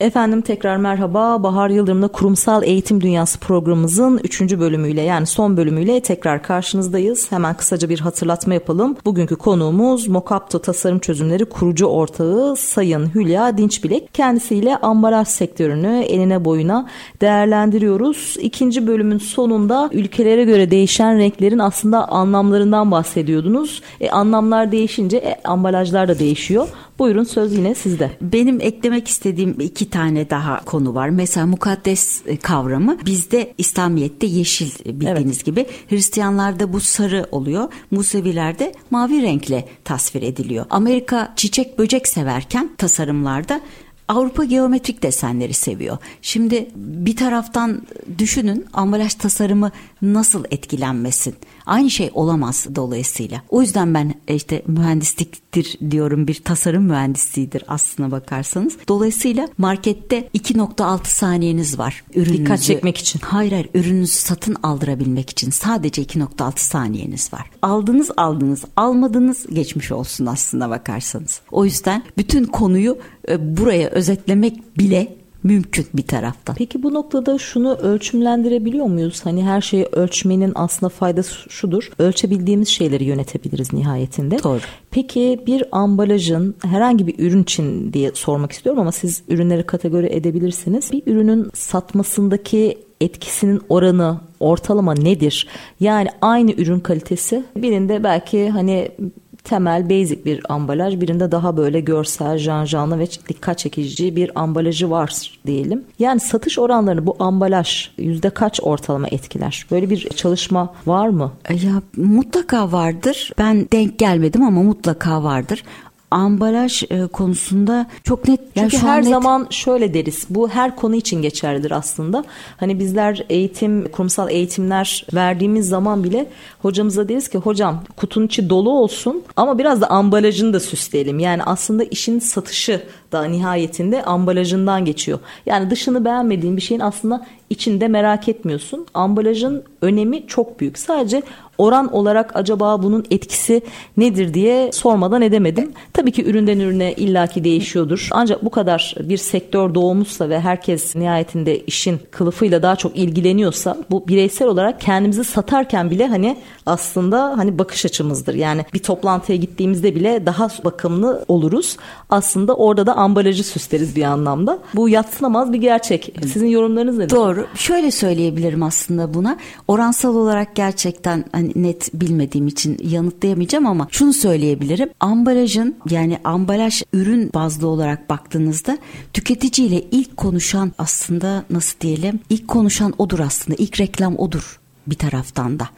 Efendim tekrar merhaba. Bahar Yıldırım'la Kurumsal Eğitim Dünyası programımızın 3. bölümüyle yani son bölümüyle tekrar karşınızdayız. Hemen kısaca bir hatırlatma yapalım. Bugünkü konuğumuz Mokapto Tasarım Çözümleri kurucu ortağı Sayın Hülya Dinçbilek. Kendisiyle ambalaj sektörünü eline boyuna değerlendiriyoruz. İkinci bölümün sonunda ülkelere göre değişen renklerin aslında anlamlarından bahsediyordunuz. E, anlamlar değişince e, ambalajlar da değişiyor. Buyurun söz yine sizde. Benim eklemek istediğim iki tane daha konu var. Mesela mukaddes e, kavramı bizde İslamiyet'te yeşil bildiğiniz evet. gibi. Hristiyanlarda bu sarı oluyor. Musevilerde mavi renkle tasvir ediliyor. Amerika çiçek böcek severken tasarımlarda Avrupa geometrik desenleri seviyor. Şimdi bir taraftan düşünün ambalaj tasarımı nasıl etkilenmesin? Aynı şey olamaz dolayısıyla. O yüzden ben e, işte mühendisliktir diyorum bir tasarım mühendisidir aslına bakarsanız. Dolayısıyla markette 2.6 saniyeniz var. Ürününüzü, Dikkat çekmek için. Hayır hayır ürününüzü satın aldırabilmek için sadece 2.6 saniyeniz var. Aldınız aldınız almadınız geçmiş olsun aslına bakarsanız. O yüzden bütün konuyu buraya özetlemek bile mümkün bir taraftan. Peki bu noktada şunu ölçümlendirebiliyor muyuz? Hani her şeyi ölçmenin aslında faydası şudur. Ölçebildiğimiz şeyleri yönetebiliriz nihayetinde. Doğru. Peki bir ambalajın herhangi bir ürün için diye sormak istiyorum ama siz ürünleri kategori edebilirsiniz. Bir ürünün satmasındaki etkisinin oranı ortalama nedir? Yani aynı ürün kalitesi birinde belki hani temel basic bir ambalaj birinde daha böyle görsel, janjanlı ve dikkat çekici bir ambalajı var diyelim. Yani satış oranlarını bu ambalaj yüzde kaç ortalama etkiler? Böyle bir çalışma var mı? Ya mutlaka vardır. Ben denk gelmedim ama mutlaka vardır ambalaj e, konusunda çok net. Yani Çünkü her net... zaman şöyle deriz. Bu her konu için geçerlidir aslında. Hani bizler eğitim, kurumsal eğitimler verdiğimiz zaman bile hocamıza deriz ki hocam kutunun içi dolu olsun ama biraz da ambalajını da süsleyelim. Yani aslında işin satışı da nihayetinde ambalajından geçiyor. Yani dışını beğenmediğin bir şeyin aslında içinde merak etmiyorsun. Ambalajın önemi çok büyük. Sadece oran olarak acaba bunun etkisi nedir diye sormadan edemedim. Tabii ki üründen ürüne illaki değişiyordur. Ancak bu kadar bir sektör doğmuşsa ve herkes nihayetinde işin kılıfıyla daha çok ilgileniyorsa bu bireysel olarak kendimizi satarken bile hani aslında hani bakış açımızdır. Yani bir toplantıya gittiğimizde bile daha bakımlı oluruz. Aslında orada da ambalajı süsleriz bir anlamda. Bu yatsınamaz bir gerçek. Sizin yorumlarınız nedir? Doğru. Şöyle söyleyebilirim aslında buna. Oransal olarak gerçekten hani net bilmediğim için yanıtlayamayacağım ama şunu söyleyebilirim. Ambalajın yani ambalaj ürün bazlı olarak baktığınızda tüketiciyle ilk konuşan aslında nasıl diyelim? İlk konuşan odur aslında. İlk reklam odur bir taraftan da.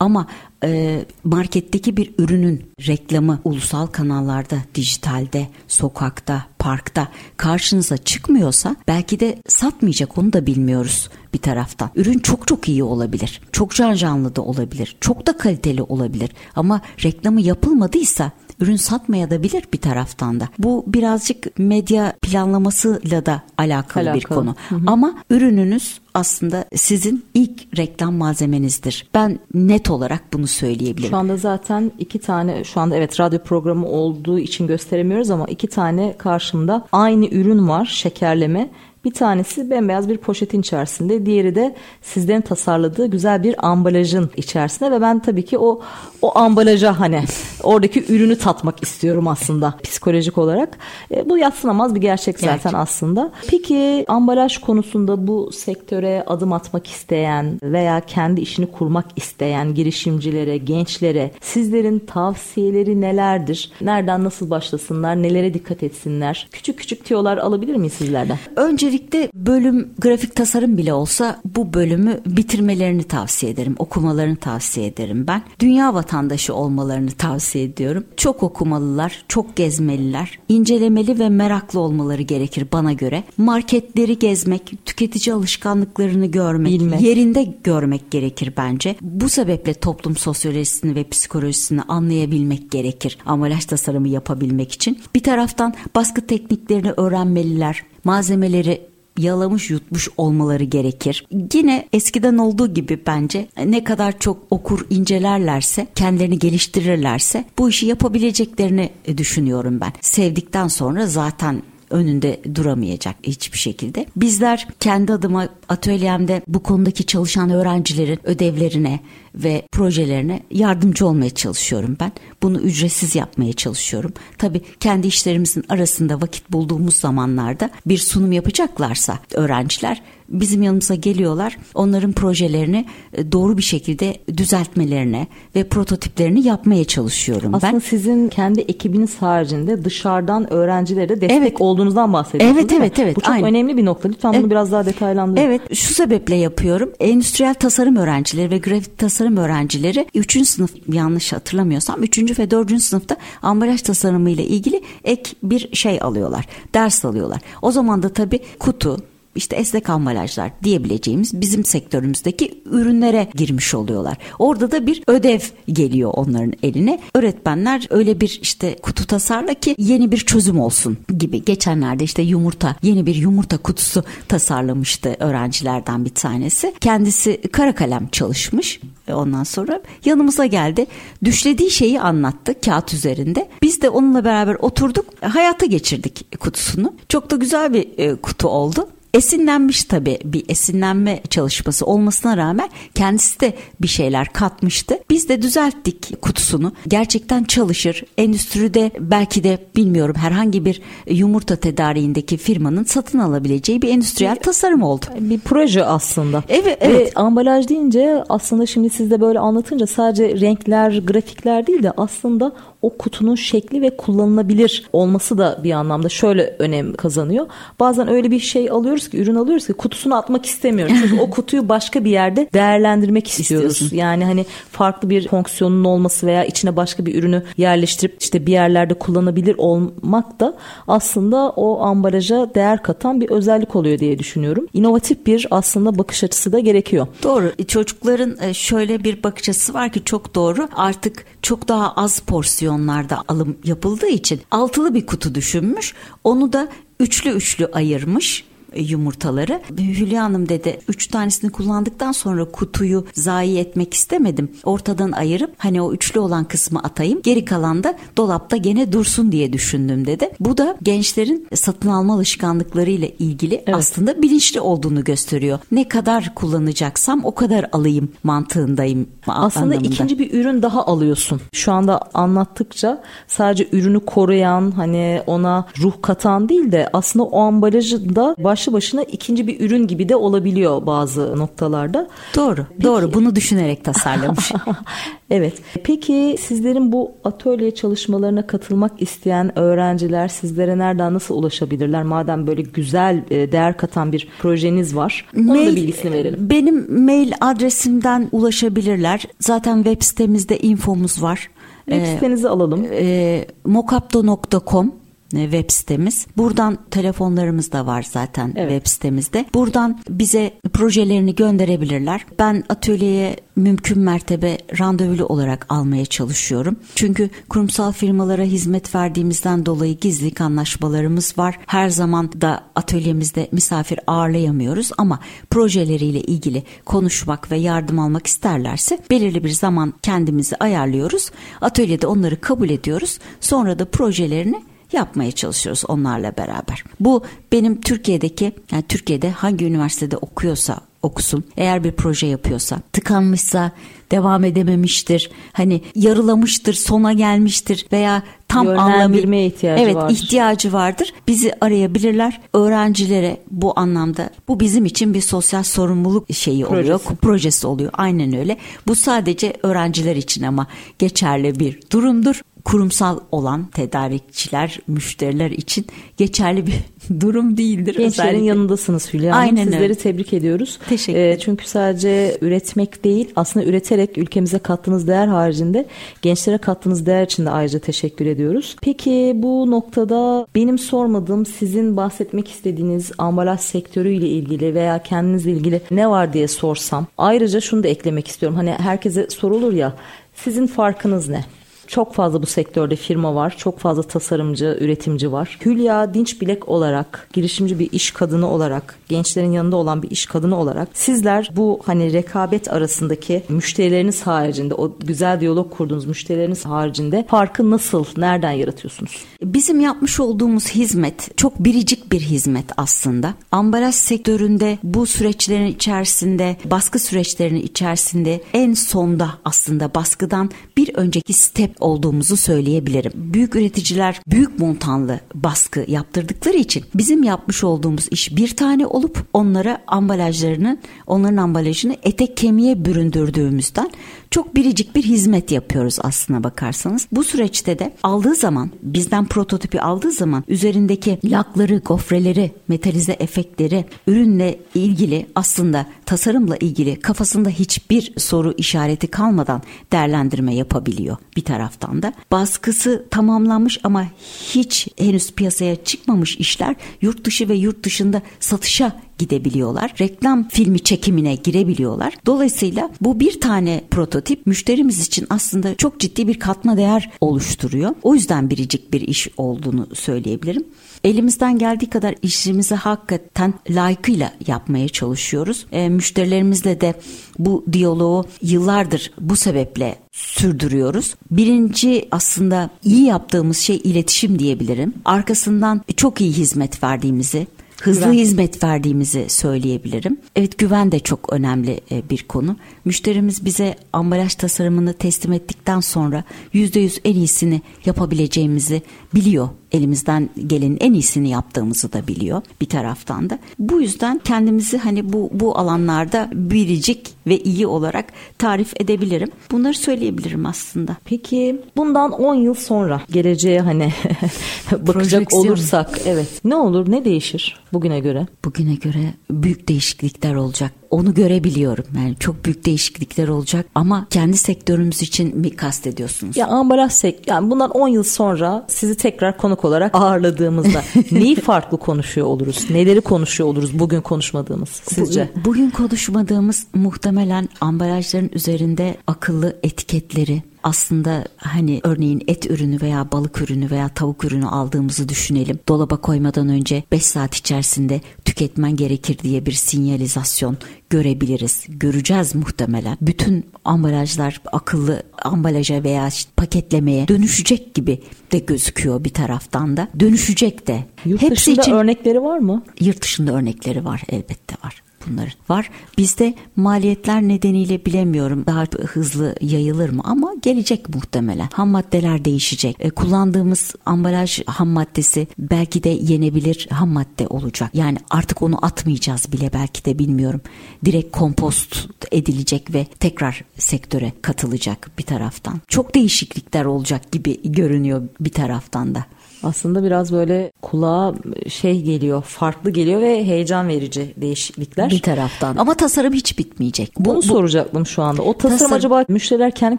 Ama e, marketteki bir ürünün reklamı ulusal kanallarda, dijitalde, sokakta, parkta karşınıza çıkmıyorsa belki de satmayacak onu da bilmiyoruz bir taraftan. Ürün çok çok iyi olabilir. Çok can canlı da olabilir. Çok da kaliteli olabilir. Ama reklamı yapılmadıysa ürün satmaya da bilir bir taraftan da. Bu birazcık medya planlamasıyla da alakalı, alakalı. bir konu. Hı hı. Ama ürününüz aslında sizin ilk reklam malzemenizdir. Ben net olarak bunu söyleyebilirim. Şu anda zaten iki tane şu anda evet radyo programı olduğu için gösteremiyoruz ama iki tane karşımda aynı ürün var şekerleme bir tanesi bembeyaz bir poşetin içerisinde, diğeri de sizlerin tasarladığı güzel bir ambalajın içerisinde ve ben tabii ki o o ambalaja hani oradaki ürünü tatmak istiyorum aslında psikolojik olarak. E, bu yatsınamaz bir gerçek zaten gerçek. aslında. Peki ambalaj konusunda bu sektöre adım atmak isteyen veya kendi işini kurmak isteyen girişimcilere, gençlere sizlerin tavsiyeleri nelerdir? Nereden nasıl başlasınlar? Nelere dikkat etsinler? Küçük küçük tiyolar alabilir miyiz sizlerden? Öncelikle Öncelikle bölüm grafik tasarım bile olsa bu bölümü bitirmelerini tavsiye ederim. Okumalarını tavsiye ederim ben. Dünya vatandaşı olmalarını tavsiye ediyorum. Çok okumalılar, çok gezmeliler. incelemeli ve meraklı olmaları gerekir bana göre. Marketleri gezmek, tüketici alışkanlıklarını görmek, Bilmek. yerinde görmek gerekir bence. Bu sebeple toplum sosyolojisini ve psikolojisini anlayabilmek gerekir. Ambalaj tasarımı yapabilmek için. Bir taraftan baskı tekniklerini öğrenmeliler malzemeleri yalamış yutmuş olmaları gerekir. Yine eskiden olduğu gibi bence ne kadar çok okur incelerlerse, kendilerini geliştirirlerse bu işi yapabileceklerini düşünüyorum ben. Sevdikten sonra zaten önünde duramayacak hiçbir şekilde. Bizler kendi adıma atölyemde bu konudaki çalışan öğrencilerin ödevlerine ve projelerine yardımcı olmaya çalışıyorum ben. Bunu ücretsiz yapmaya çalışıyorum. Tabii kendi işlerimizin arasında vakit bulduğumuz zamanlarda bir sunum yapacaklarsa öğrenciler bizim yanımıza geliyorlar. Onların projelerini e, doğru bir şekilde düzeltmelerine ve prototiplerini yapmaya çalışıyorum Aslında ben. sizin kendi ekibiniz haricinde dışarıdan öğrencilere destek Evet. olduğunuzdan bahsediyorsunuz Evet, mi? evet, evet, Bu çok aynen. önemli bir nokta. Lütfen bunu Evet. biraz daha detaylandırın. Evet şu sebeple yapıyorum. Endüstriyel tasarım öğrencileri ve grafik tasarım öğrencileri 3. sınıf yanlış hatırlamıyorsam 3. ve 4. sınıfta ambalaj tasarımı ile ilgili ek bir şey alıyorlar. Ders alıyorlar. O zaman da tabii kutu işte esnek ambalajlar diyebileceğimiz bizim sektörümüzdeki ürünlere girmiş oluyorlar. Orada da bir ödev geliyor onların eline. Öğretmenler öyle bir işte kutu tasarla ki yeni bir çözüm olsun gibi. Geçenlerde işte yumurta yeni bir yumurta kutusu tasarlamıştı öğrencilerden bir tanesi. Kendisi kara kalem çalışmış. E, Ondan sonra yanımıza geldi. Düşlediği şeyi anlattı kağıt üzerinde. Biz de onunla beraber oturduk. Hayata geçirdik kutusunu. Çok da güzel bir e, kutu oldu. Esinlenmiş tabii bir esinlenme çalışması olmasına rağmen kendisi de bir şeyler katmıştı. Biz de düzelttik kutusunu. Gerçekten çalışır. Endüstride belki de bilmiyorum herhangi bir yumurta tedariğindeki firmanın satın alabileceği bir endüstriyel tasarım oldu. Bir proje aslında. Evet, evet. Ve ambalaj deyince aslında şimdi siz de böyle anlatınca sadece renkler, grafikler değil de aslında o kutunun şekli ve kullanılabilir olması da bir anlamda şöyle önem kazanıyor. Bazen öyle bir şey alıyoruz ki, ürün alıyoruz ki kutusunu atmak istemiyoruz. Çünkü o [LAUGHS] kutuyu başka bir yerde değerlendirmek istiyoruz. İstiyorsun. Yani hani farklı bir fonksiyonun olması veya içine başka bir ürünü yerleştirip işte bir yerlerde kullanabilir olmak da aslında o ambalaja değer katan bir özellik oluyor diye düşünüyorum. İnovatif bir aslında bakış açısı da gerekiyor. Doğru. E, Çocukların e, şöyle bir bakış açısı var ki çok doğru. Artık çok daha az porsiyonlarda alım yapıldığı için altılı bir kutu düşünmüş. Onu da üçlü üçlü ayırmış yumurtaları. Hülya Hanım dedi üç tanesini kullandıktan sonra kutuyu zayi etmek istemedim. Ortadan ayırıp hani o üçlü olan kısmı atayım. Geri kalan da dolapta gene dursun diye düşündüm dedi. Bu da gençlerin satın alma alışkanlıklarıyla ilgili aslında bilinçli olduğunu gösteriyor. Ne kadar kullanacaksam o kadar alayım mantığındayım. Aslında anlamında. ikinci bir ürün daha alıyorsun. Şu anda anlattıkça sadece ürünü koruyan hani ona ruh katan değil de aslında o ambalajı da başlı başına ikinci bir ürün gibi de olabiliyor bazı noktalarda. Doğru, doğru. Bunu düşünerek tasarlamış. [LAUGHS] evet. Peki sizlerin bu atölye çalışmalarına katılmak isteyen öğrenciler sizlere nereden nasıl ulaşabilirler? Madem böyle güzel e, değer katan bir projeniz var. Onun da bilgisini verelim. Benim mail adresimden ulaşabilirler. Zaten web sitemizde infomuz var. Web Ee, sitenizi alalım. e, mokapto.com web sitemiz. Buradan telefonlarımız da var zaten Evet. web sitemizde. Buradan bize projelerini gönderebilirler. Ben atölyeye mümkün mertebe randevulu olarak almaya çalışıyorum. Çünkü kurumsal firmalara hizmet verdiğimizden dolayı gizlilik anlaşmalarımız var. Her zaman da atölyemizde misafir ağırlayamıyoruz ama projeleriyle ilgili konuşmak ve yardım almak isterlerse belirli bir zaman kendimizi ayarlıyoruz. Atölyede onları kabul ediyoruz. Sonra da projelerini yapmaya çalışıyoruz onlarla beraber. Bu benim Türkiye'deki yani Türkiye'de hangi üniversitede okuyorsa okusun. Eğer bir proje yapıyorsa, tıkanmışsa, devam edememiştir, hani yarılamıştır, sona gelmiştir veya tam anlamı ihtiyacı evet, vardır. ihtiyacı vardır. Bizi arayabilirler. Öğrencilere bu anlamda bu bizim için bir sosyal sorumluluk şeyi oluyor, Projesi. projesi oluyor. Aynen öyle. Bu sadece öğrenciler için ama geçerli bir durumdur. Kurumsal olan tedarikçiler, müşteriler için geçerli bir [LAUGHS] durum değildir. Gençlerin Özellikle- yanındasınız Hülya Hanım. Aynen Sizleri öyle. tebrik ediyoruz. Teşekkür Ee, ederim. çünkü sadece üretmek değil aslında üreterek ülkemize kattığınız değer haricinde gençlere kattığınız değer için de ayrıca teşekkür ediyoruz. Peki bu noktada benim sormadığım sizin bahsetmek istediğiniz ambalaj sektörüyle ilgili veya kendinizle ilgili ne var diye sorsam. Ayrıca şunu da eklemek istiyorum. Hani herkese sorulur ya sizin farkınız ne? Çok fazla bu sektörde firma var. Çok fazla tasarımcı, üretimci var. Hülya Dinç Bilek olarak, girişimci bir iş kadını olarak, gençlerin yanında olan bir iş kadını olarak sizler bu hani rekabet arasındaki müşterileriniz haricinde, o güzel diyalog kurduğunuz müşterileriniz haricinde farkı nasıl, nereden yaratıyorsunuz? Bizim yapmış olduğumuz hizmet çok biricik bir hizmet aslında. Ambalaj sektöründe bu süreçlerin içerisinde, baskı süreçlerinin içerisinde en sonda aslında baskıdan bir önceki step olduğumuzu söyleyebilirim. Büyük üreticiler büyük montanlı baskı yaptırdıkları için bizim yapmış olduğumuz iş bir tane olup onlara ambalajlarını, onların ambalajını etek kemiğe büründürdüğümüzden çok biricik bir hizmet yapıyoruz aslına bakarsanız. Bu süreçte de aldığı zaman bizden prototipi aldığı zaman üzerindeki lakları, gofreleri, metalize efektleri, ürünle ilgili aslında tasarımla ilgili kafasında hiçbir soru işareti kalmadan değerlendirme yapabiliyor bir taraftan da. Baskısı tamamlanmış ama hiç henüz piyasaya çıkmamış işler yurt dışı ve yurt dışında satışa gidebiliyorlar. Reklam filmi çekimine girebiliyorlar. Dolayısıyla bu bir tane prototip müşterimiz için aslında çok ciddi bir katma değer oluşturuyor. O yüzden biricik bir iş olduğunu söyleyebilirim. Elimizden geldiği kadar işimizi hakikaten layıkıyla yapmaya çalışıyoruz. E, müşterilerimizle de bu diyaloğu yıllardır bu sebeple sürdürüyoruz. Birinci aslında iyi yaptığımız şey iletişim diyebilirim. Arkasından çok iyi hizmet verdiğimizi, hızlı güven. hizmet verdiğimizi söyleyebilirim. Evet güven de çok önemli e, bir konu. Müşterimiz bize ambalaj tasarımını teslim ettikten sonra %100 en iyisini yapabileceğimizi biliyor elimizden gelenin en iyisini yaptığımızı da biliyor bir taraftan da. Bu yüzden kendimizi hani bu bu alanlarda biricik ve iyi olarak tarif edebilirim. Bunları söyleyebilirim aslında. Peki bundan 10 yıl sonra geleceğe hani [LAUGHS] bakacak olursak evet ne olur ne değişir bugüne göre? Bugüne göre büyük değişiklikler olacak onu görebiliyorum. Yani çok büyük değişiklikler olacak ama kendi sektörümüz için mi kastediyorsunuz? Ya ambalaj sektörü yani bundan 10 yıl sonra sizi tekrar konuk olarak ağırladığımızda [LAUGHS] neyi farklı konuşuyor oluruz? Neleri konuşuyor oluruz bugün konuşmadığımız sizce? Bugün, bugün konuşmadığımız muhtemelen ambalajların üzerinde akıllı etiketleri, aslında hani örneğin et ürünü veya balık ürünü veya tavuk ürünü aldığımızı düşünelim. Dolaba koymadan önce 5 saat içerisinde tüketmen gerekir diye bir sinyalizasyon görebiliriz. Göreceğiz muhtemelen. Bütün ambalajlar akıllı ambalaja veya paketlemeye dönüşecek gibi de gözüküyor bir taraftan da. Dönüşecek de. Yurt Hepsi dışında için, örnekleri var mı? Yurt dışında örnekleri var elbette var bunların var. Bizde maliyetler nedeniyle bilemiyorum daha hızlı yayılır mı ama gelecek muhtemelen. Ham maddeler değişecek. E, kullandığımız ambalaj ham maddesi belki de yenebilir ham madde olacak. Yani artık onu atmayacağız bile belki de bilmiyorum. Direkt kompost edilecek ve tekrar sektöre katılacak bir taraftan. Çok değişiklikler olacak gibi görünüyor bir taraftan da aslında biraz böyle kulağa şey geliyor, farklı geliyor ve heyecan verici değişiklikler. Bir taraftan. Ama tasarım hiç bitmeyecek. Bu, Bunu bu, soracaktım şu anda. O tasarım, tasarım acaba müşteriler kendi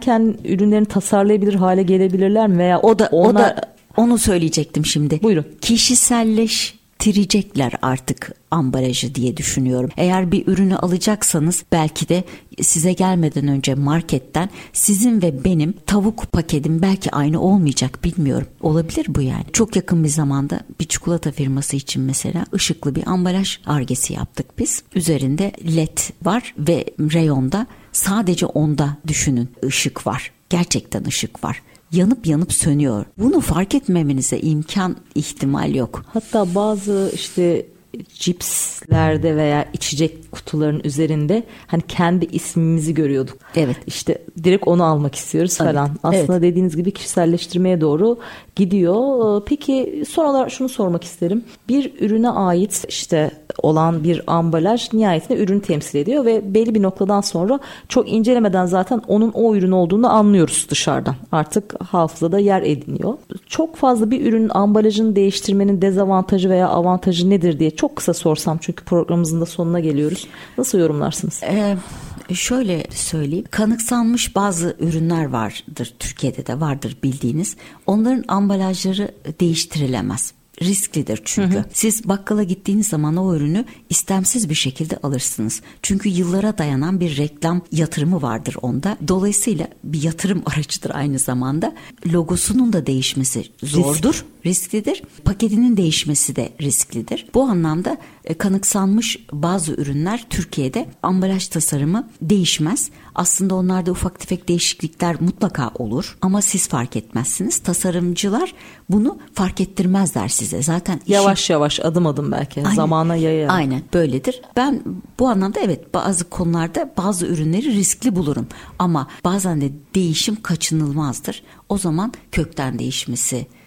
kendi ürünlerini tasarlayabilir hale gelebilirler mi veya o da onlar... o da onu söyleyecektim şimdi. Buyurun. Kişiselleş bitirecekler artık ambalajı diye düşünüyorum. Eğer bir ürünü alacaksanız belki de size gelmeden önce marketten sizin ve benim tavuk paketim belki aynı olmayacak bilmiyorum. Olabilir bu yani. Çok yakın bir zamanda bir çikolata firması için mesela ışıklı bir ambalaj argesi yaptık biz. Üzerinde led var ve reyonda sadece onda düşünün ışık var. Gerçekten ışık var yanıp yanıp sönüyor. Bunu fark etmemenize imkan ihtimal yok. Hatta bazı işte cipslerde veya içecek kutuların üzerinde hani kendi ismimizi görüyorduk. Evet. İşte direkt onu almak istiyoruz falan. Evet. Aslında evet. dediğiniz gibi kişiselleştirmeye doğru gidiyor. Peki son olarak şunu sormak isterim. Bir ürüne ait işte olan bir ambalaj nihayetinde ürünü temsil ediyor ve belli bir noktadan sonra çok incelemeden zaten onun o ürün olduğunu anlıyoruz dışarıdan. Artık hafızada yer ediniyor. Çok fazla bir ürünün ambalajını değiştirmenin dezavantajı veya avantajı nedir diye çok kısa sorsam çünkü programımızın da sonuna geliyoruz. Nasıl yorumlarsınız? Ee, şöyle söyleyeyim. Kanıksanmış bazı ürünler vardır. Türkiye'de de vardır bildiğiniz. Onların ambalajları değiştirilemez risklidir çünkü. Hı hı. Siz bakkala gittiğiniz zaman o ürünü istemsiz bir şekilde alırsınız. Çünkü yıllara dayanan bir reklam yatırımı vardır onda. Dolayısıyla bir yatırım [LAUGHS] aracıdır aynı zamanda. Logosunun da değişmesi zordur. Risk risklidir. Paketinin değişmesi de risklidir. Bu anlamda kanıksanmış bazı ürünler Türkiye'de ambalaj tasarımı değişmez. Aslında onlarda ufak tefek değişiklikler mutlaka olur ama siz fark etmezsiniz. Tasarımcılar bunu fark ettirmezler size. Zaten yavaş işin... yavaş adım adım belki aynen, zamana yayarak. Aynen böyledir. Ben bu anlamda evet bazı konularda bazı ürünleri riskli bulurum ama bazen de değişim kaçınılmazdır. O zaman kökten değişmesi e,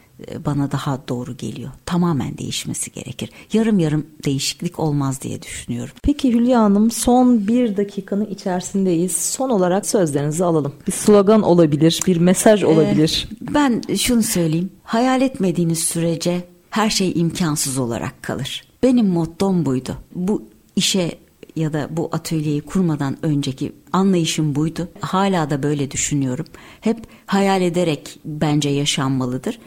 bana daha doğru geliyor. Tamamen değişmesi gerekir. Yarım yarım değişiklik olmaz diye düşünüyorum. Peki Hülya Hanım son bir dakikanın içerisindeyiz. Son olarak sözlerinizi alalım. Bir slogan olabilir, bir mesaj ee, olabilir. Ee, ben şunu söyleyeyim. Hayal etmediğiniz sürece her şey imkansız olarak kalır. Benim mottom buydu. Bu işe ya da bu atölyeyi kurmadan önceki anlayışım buydu. Hala da böyle düşünüyorum. Hep hayal ederek bence yaşanmalıdır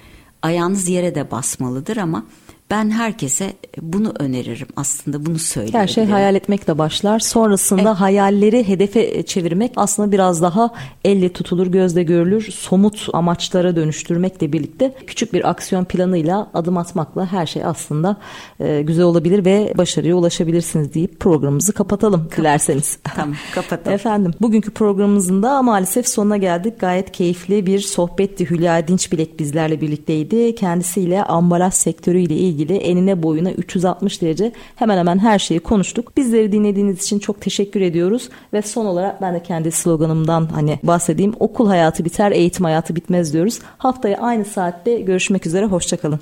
ayağınız yere de basmalıdır ama ben herkese bunu öneririm aslında bunu söyleyebilirim. Her şey hayal etmekle başlar. Sonrasında evet. hayalleri hedefe çevirmek aslında biraz daha elle tutulur, gözle görülür, somut amaçlara dönüştürmekle birlikte küçük bir aksiyon planıyla adım atmakla her şey aslında e, güzel olabilir ve başarıya ulaşabilirsiniz deyip programımızı kapatalım Kapat. dilerseniz. [LAUGHS] Tamam kapatalım. Efendim bugünkü programımızın da maalesef sonuna geldik. Gayet keyifli bir sohbetti. Hülya Dinçbilek bizlerle birlikteydi. Kendisiyle ambalaj sektörüyle ilgili ilgili enine boyuna 360 derece hemen hemen her şeyi konuştuk. Bizleri dinlediğiniz için çok teşekkür ediyoruz ve son olarak ben de kendi sloganımdan hani bahsedeyim. Okul hayatı biter, eğitim hayatı bitmez diyoruz. Haftaya aynı saatte görüşmek üzere. Hoşçakalın.